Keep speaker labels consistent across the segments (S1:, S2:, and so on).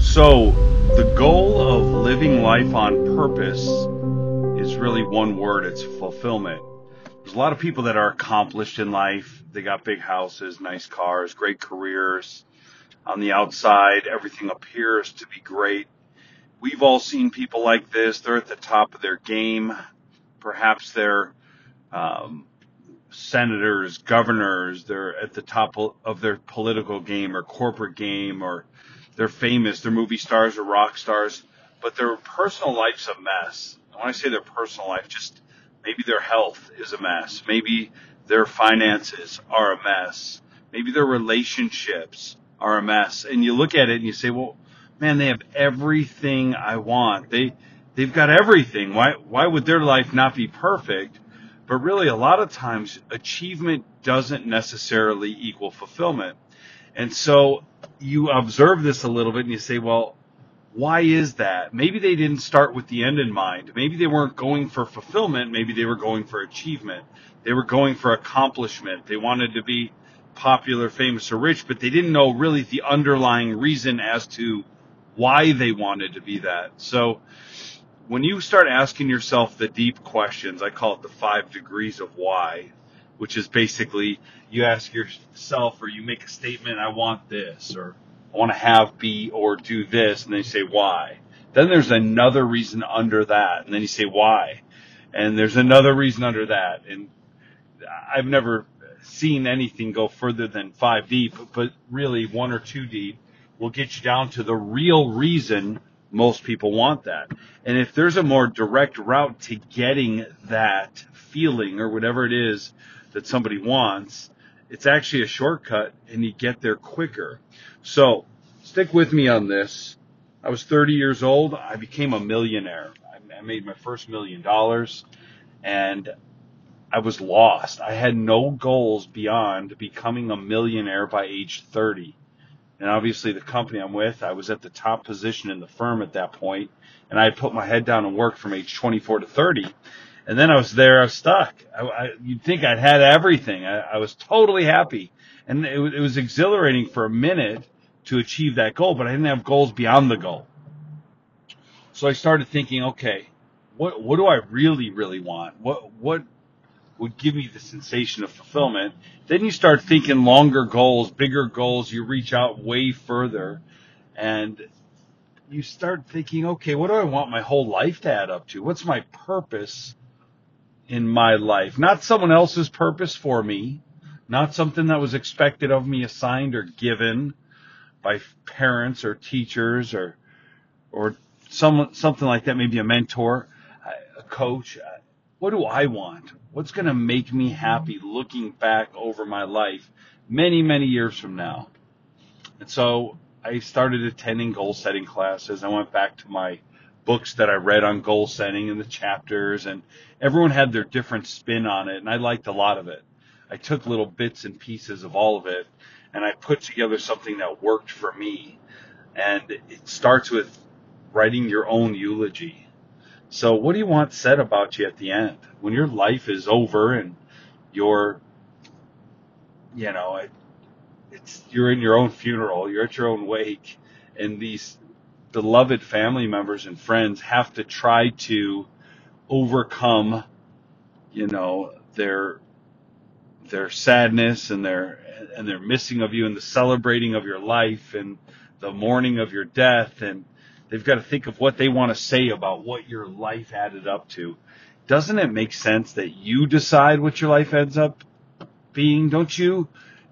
S1: So, the goal of living life on purpose is really one word it's fulfillment. There's a lot of people that are accomplished in life. They got big houses, nice cars, great careers. On the outside, everything appears to be great. We've all seen people like this. They're at the top of their game. Perhaps they're um, senators, governors. They're at the top of their political game or corporate game, or they're famous. They're movie stars or rock stars, but their personal life's a mess. When I say their personal life, just maybe their health is a mess. Maybe their finances are a mess. Maybe their relationships are a mess. And you look at it and you say, well, man, they have everything I want. They, they've got everything. Why, why would their life not be perfect? But really, a lot of times, achievement doesn't necessarily equal fulfillment. And so you observe this a little bit and you say, well, why is that? Maybe they didn't start with the end in mind. Maybe they weren't going for fulfillment. Maybe they were going for achievement. They were going for accomplishment. They wanted to be popular, famous, or rich, but they didn't know really the underlying reason as to why they wanted to be that. So when you start asking yourself the deep questions, I call it the five degrees of why, which is basically you ask yourself or you make a statement, I want this, or I want to have, be, or do this, and then you say why. Then there's another reason under that, and then you say why. And there's another reason under that. And I've never seen anything go further than five deep, but really one or two deep will get you down to the real reason most people want that. And if there's a more direct route to getting that feeling or whatever it is that somebody wants, it's actually a shortcut and you get there quicker. So stick with me on this. I was 30 years old. I became a millionaire. I made my first million dollars and I was lost. I had no goals beyond becoming a millionaire by age 30. And obviously, the company I'm with, I was at the top position in the firm at that point, and I had put my head down and worked from age 24 to 30. And then I was there, I was stuck. I, I, you'd think I'd had everything. I, I was totally happy, and it, it was exhilarating for a minute to achieve that goal, but I didn't have goals beyond the goal. So I started thinking, okay, what what do I really really want? What what would give me the sensation of fulfillment. Then you start thinking longer goals, bigger goals. You reach out way further and you start thinking, okay, what do I want my whole life to add up to? What's my purpose in my life? Not someone else's purpose for me, not something that was expected of me, assigned or given by parents or teachers or, or some, something like that, maybe a mentor, a coach. What do I want? What's going to make me happy looking back over my life many, many years from now? And so I started attending goal setting classes. I went back to my books that I read on goal setting and the chapters, and everyone had their different spin on it, and I liked a lot of it. I took little bits and pieces of all of it, and I put together something that worked for me. And it starts with writing your own eulogy. So, what do you want said about you at the end? When your life is over and you're, you know, it, it's you're in your own funeral, you're at your own wake, and these beloved family members and friends have to try to overcome, you know, their their sadness and their and their missing of you and the celebrating of your life and the mourning of your death and They've got to think of what they want to say about what your life added up to. Doesn't it make sense that you decide what your life ends up being? Don't you?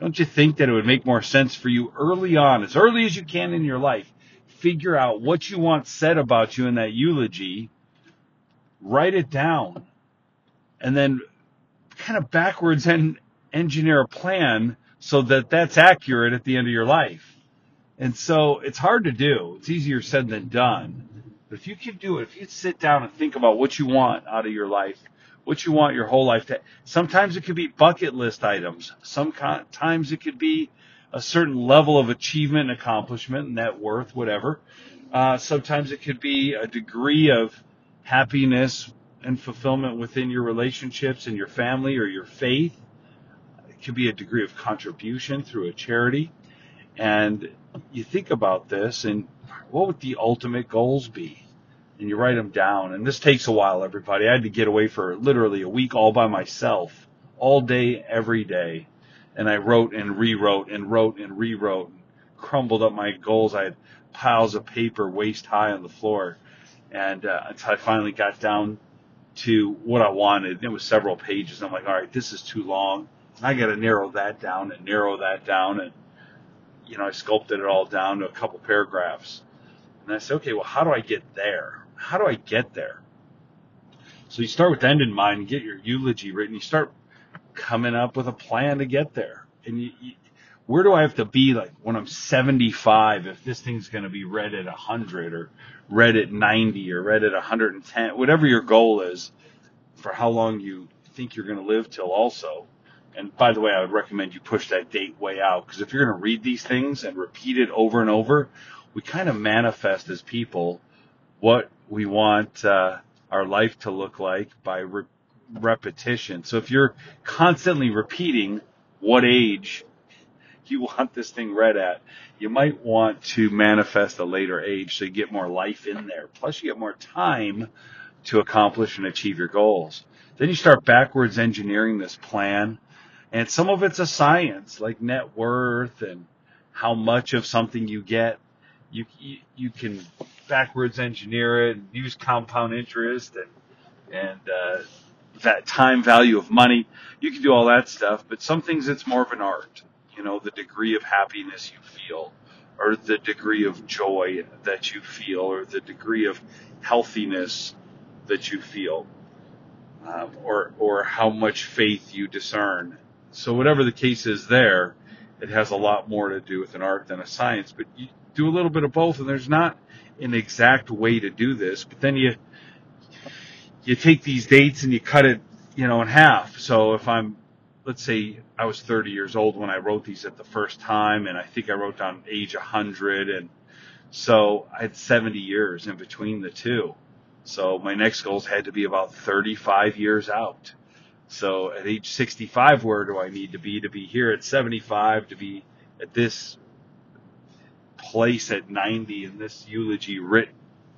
S1: Don't you think that it would make more sense for you early on, as early as you can in your life, figure out what you want said about you in that eulogy, write it down, and then kind of backwards and engineer a plan so that that's accurate at the end of your life. And so it's hard to do. It's easier said than done. But if you can do it, if you sit down and think about what you want out of your life, what you want your whole life to, sometimes it could be bucket list items. Sometimes it could be a certain level of achievement and accomplishment, net worth, whatever. Uh, sometimes it could be a degree of happiness and fulfillment within your relationships and your family or your faith. It could be a degree of contribution through a charity And you think about this and what would the ultimate goals be? And you write them down. And this takes a while, everybody. I had to get away for literally a week all by myself, all day, every day. And I wrote and rewrote and wrote and rewrote, and crumbled up my goals. I had piles of paper waist high on the floor. And uh, until I finally got down to what I wanted. It was several pages. I'm like, all right, this is too long. I got to narrow that down and narrow that down. And, you know, I sculpted it all down to a couple paragraphs. And I said, okay, well, how do I get there? How do I get there? So you start with the end in mind, and get your eulogy written. You start coming up with a plan to get there. And you, you, where do I have to be like when I'm 75 if this thing's going to be read at 100 or read at 90 or read at 110, whatever your goal is for how long you think you're going to live till also. And by the way, I would recommend you push that date way out because if you're going to read these things and repeat it over and over, we kind of manifest as people what we want uh, our life to look like by repetition. So if you're constantly repeating what age you want this thing read at, you might want to manifest a later age so you get more life in there. Plus, you get more time to accomplish and achieve your goals. Then you start backwards engineering this plan. And some of it's a science, like net worth and how much of something you get. You, you, you can backwards engineer it and use compound interest and, and, uh, that time value of money. You can do all that stuff, but some things it's more of an art you know, the degree of happiness you feel, or the degree of joy that you feel, or the degree of healthiness that you feel, um, or or how much faith you discern. So whatever the case is, there, it has a lot more to do with an art than a science. But you do a little bit of both, and there's not an exact way to do this. But then you you take these dates and you cut it, you know, in half. So if I'm let's say I was 30 years old when I wrote these at the first time, and I think I wrote down age 100, and so I had 70 years in between the two. So my next goals had to be about 35 years out. So at age 65, where do I need to be to be here at 75 to be at this place at 90 and this eulogy writ,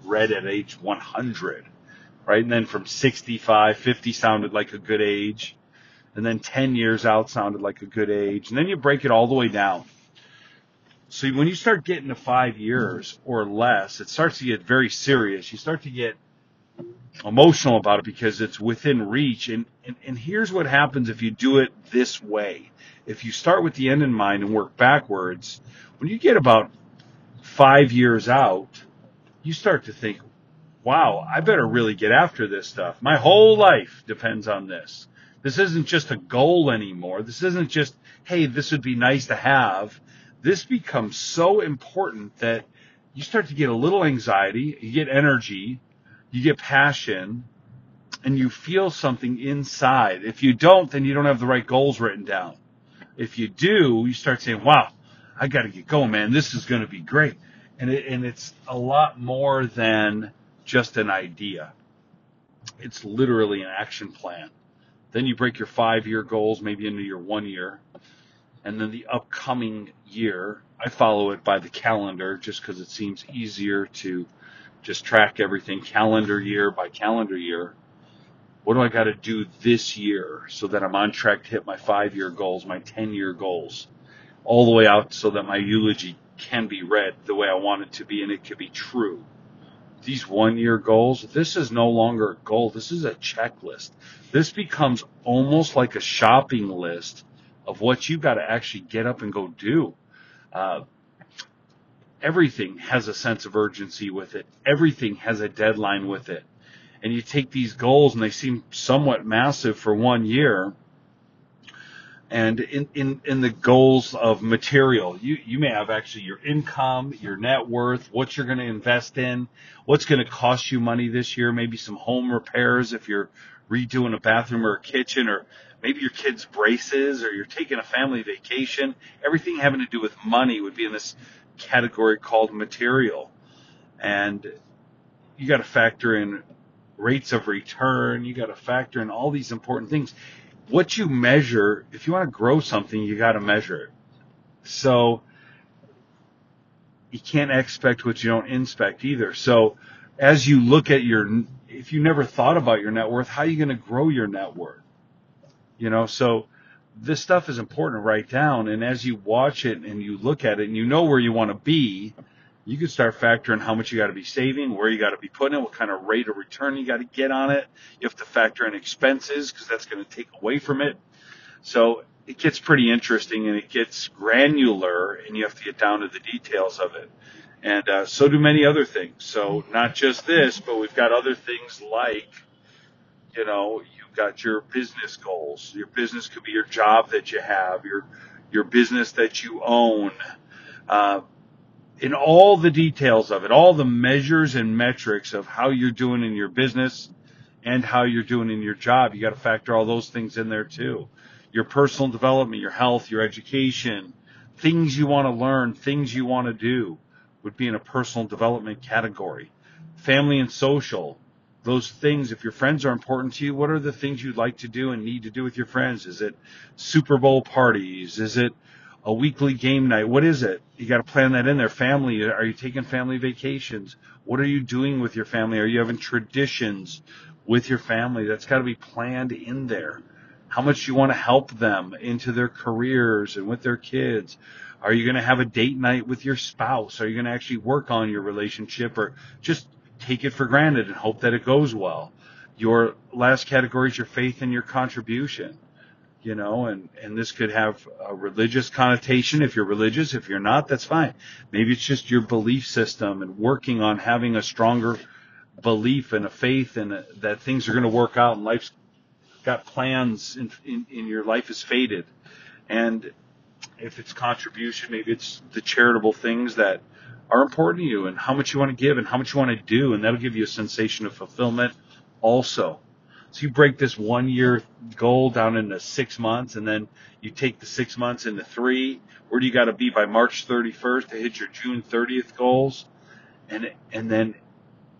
S1: read at age 100, right? And then from 65, 50 sounded like a good age and then 10 years out sounded like a good age, and then you break it all the way down. So when you start getting to five years or less, it starts to get very serious. You start to get emotional about it because it's within reach. And, and, and here's what happens if you do it this way. If you start with the end in mind and work backwards, when you get about five years out, you start to think, wow, I better really get after this stuff. My whole life depends on this. This isn't just a goal anymore. This isn't just, hey, this would be nice to have. This becomes so important that you start to get a little anxiety, you get energy, you get passion, and you feel something inside. If you don't, then you don't have the right goals written down. If you do, you start saying, wow, I got to get going, man. This is going to be great. And, it, and it's a lot more than just an idea. It's literally an action plan. Then you break your five year goals maybe into your one year. And then the upcoming year, I follow it by the calendar just because it seems easier to just track everything calendar year by calendar year. What do I got to do this year so that I'm on track to hit my five year goals, my 10 year goals, all the way out so that my eulogy can be read the way I want it to be and it can be true these one year goals, this is no longer a goal. This is a checklist. This becomes almost like a shopping list of what you've got to actually get up and go do. Uh, everything has a sense of urgency with it. Everything has a deadline with it. And you take these goals and they seem somewhat massive for one year and in, in, in the goals of material, you, you may have actually your income, your net worth, what you're going to invest in, what's going to cost you money this year, maybe some home repairs if you're redoing a bathroom or a kitchen, or maybe your kids' braces, or you're taking a family vacation. Everything having to do with money would be in this category called material. And you got to factor in rates of return, you got to factor in all these important things what you measure, if you want to grow something, you got to measure it. So you can't expect what you don't inspect either. So as you look at your, if you never thought about your net worth, how are you going to grow your net worth? You know, so this stuff is important to write down. And as you watch it and you look at it and you know where you want to be, you can start factoring how much you got to be saving, where you got to be putting it, what kind of rate of return you got to get on it. You have to factor in expenses because that's going to take away from it. So it gets pretty interesting and it gets granular and you have to get down to the details of it. And uh, so do many other things. So not just this, but we've got other things like, you know, you've got your business goals. Your business could be your job that you have, your your business that you own. Uh, in all the details of it, all the measures and metrics of how you're doing in your business and how you're doing in your job, you got to factor all those things in there too your personal development, your health, your education, things you want to learn, things you want to do would be in a personal development category. Family and social, those things, if your friends are important to you, what are the things you'd like to do and need to do with your friends? Is it Super Bowl parties? Is it a weekly game night? What is it? You got to plan that in there. Family, are you taking family vacations? What are you doing with your family? Are you having traditions with your family? That's got to be planned in there how much you want to help them into their careers and with their kids. Are you going to have a date night with your spouse? Are you going to actually work on your relationship or just take it for granted and hope that it goes well? Your last category is your faith and your contribution. You know, and, and this could have a religious connotation if you're religious. If you're not, that's fine. Maybe it's just your belief system and working on having a stronger belief and a faith and uh, that things are going to work out and life's got plans in, in, in your life is faded. And if it's contribution, maybe it's the charitable things that are important to you and how much you want to give and how much you want to do. And that'll give you a sensation of fulfillment also. So you break this one year goal down into six months and then you take the six months into three. Where do you got to be by March 31st to hit your June 30th goals? And, and then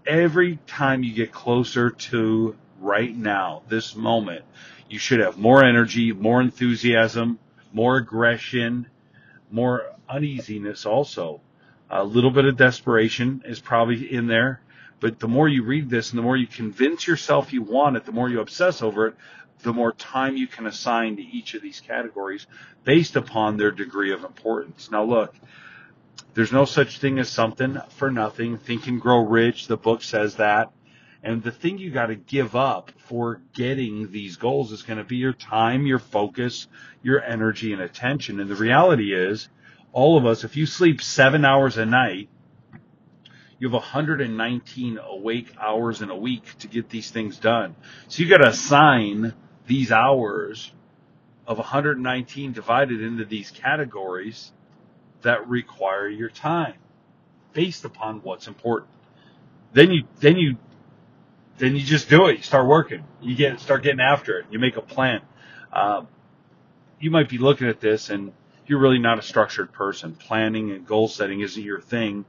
S1: every time you get closer to right now, this moment, you should have more energy, more enthusiasm, more aggression, more uneasiness also. A little bit of desperation is probably in there. But the more you read this and the more you convince yourself you want it, the more you obsess over it, the more time you can assign to each of these categories based upon their degree of importance. Now look, there's no such thing as something for nothing. Think and Grow Rich, the book says that. And the thing you got to give up for getting these goals is going to be your time, your focus, your energy, and attention. And the reality is, all of us, if you sleep seven hours a night, you have 119 awake hours in a week to get these things done. So you got to assign these hours of 119 divided into these categories that require your time based upon what's important. Then you, then you then you just do it. You start working. You get start getting after it. You make a plan. Um, you might be looking at this and you're really not a structured person. Planning and goal setting isn't your thing,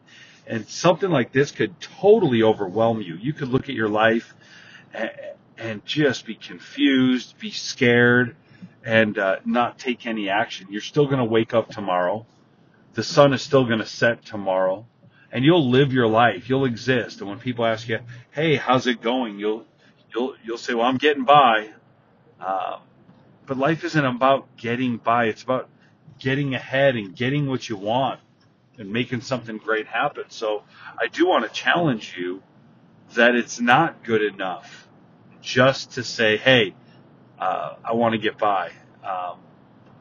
S1: and something like this could totally overwhelm you. You could look at your life and, and just be confused, be scared, and uh, not take any action. You're still going to wake up tomorrow. The sun is still going to set tomorrow and you'll live your life. You'll exist. And when people ask you, "Hey, how's it going?" You'll you'll you'll say, "Well, I'm getting by." Uh, but life isn't about getting by. It's about getting ahead and getting what you want and making something great happen. So I do want to challenge you that it's not good enough just to say, "Hey, uh, I want to get by. Um,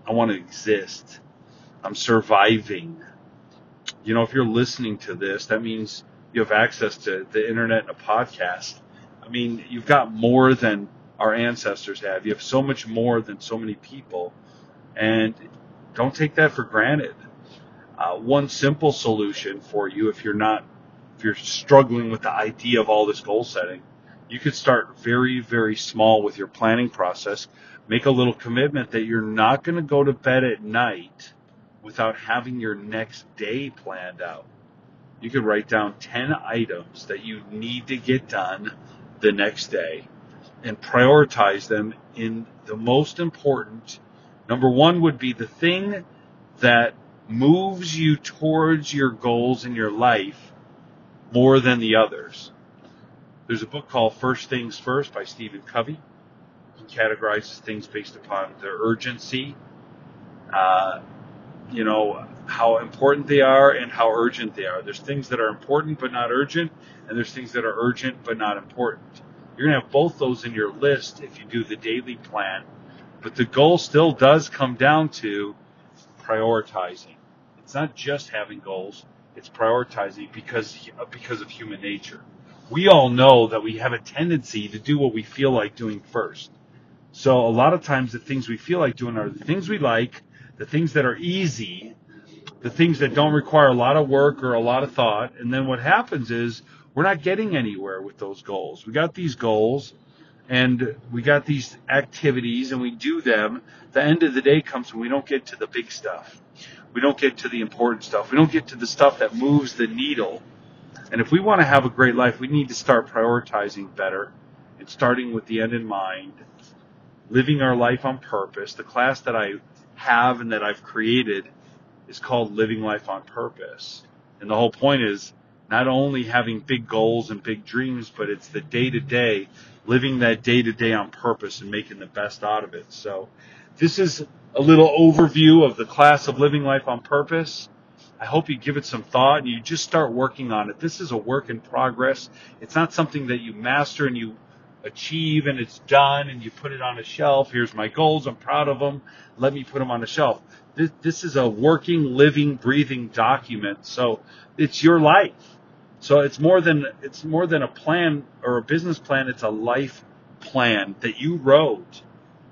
S1: I want to exist. I'm surviving." you know, if you're listening to this, that means you have access to the internet and a podcast. I mean, you've got more than our ancestors have. You have so much more than so many people. And don't take that for granted. Uh, one simple solution for you, if you're not, if you're struggling with the idea of all this goal setting, you could start very, very small with your planning process. Make a little commitment that you're not going to go to bed at night without having your next day planned out. You could write down 10 items that you need to get done the next day and prioritize them in the most important. Number one would be the thing that moves you towards your goals in your life more than the others. There's a book called First Things First by Stephen Covey. He categorizes things based upon their urgency, uh, you know, how important they are and how urgent they are. There's things that are important but not urgent, and there's things that are urgent but not important. You're going to have both those in your list if you do the daily plan. But the goal still does come down to prioritizing. It's not just having goals, it's prioritizing because because of human nature. We all know that we have a tendency to do what we feel like doing first. So a lot of times the things we feel like doing are the things we like, the things that are easy, the things that don't require a lot of work or a lot of thought. And then what happens is we're not getting anywhere with those goals. We got these goals and we got these activities and we do them. The end of the day comes when we don't get to the big stuff. We don't get to the important stuff. We don't get to the stuff that moves the needle. And if we want to have a great life, we need to start prioritizing better and starting with the end in mind, living our life on purpose. The class that I have and that I've created is called Living Life on Purpose. And the whole point is not only having big goals and big dreams, but it's the day to day, living that day to day on purpose and making the best out of it. So this is a little overview of the class of living life on purpose. I hope you give it some thought and you just start working on it. This is a work in progress. It's not something that you master and you achieve and it's done and you put it on a shelf. Here's my goals. I'm proud of them. Let me put them on a shelf. This, this is a working, living, breathing document. So it's your life. So it's more than, it's more than a plan or a business plan. It's a life plan that you wrote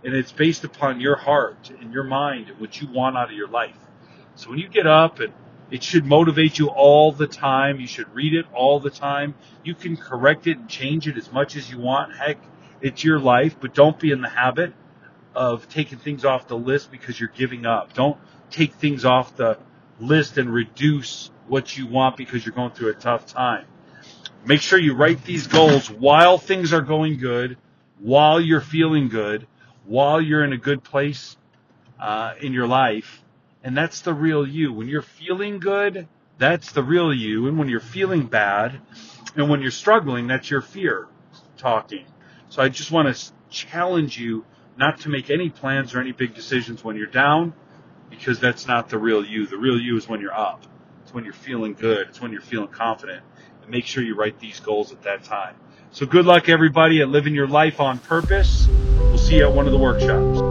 S1: and it's based upon your heart and your mind and what you want out of your life. So when you get up and it should motivate you all the time. You should read it all the time. You can correct it and change it as much as you want. Heck, it's your life, but don't be in the habit of taking things off the list because you're giving up. Don't take things off the list and reduce what you want because you're going through a tough time. Make sure you write these goals while things are going good, while you're feeling good, while you're in a good place uh, in your life. And that's the real you. When you're feeling good, that's the real you. And when you're feeling bad and when you're struggling, that's your fear talking. So I just want to challenge you not to make any plans or any big decisions when you're down because that's not the real you. The real you is when you're up. It's when you're feeling good. It's when you're feeling confident. And make sure you write these goals at that time. So good luck everybody at living your life on purpose. See you at one of the workshops.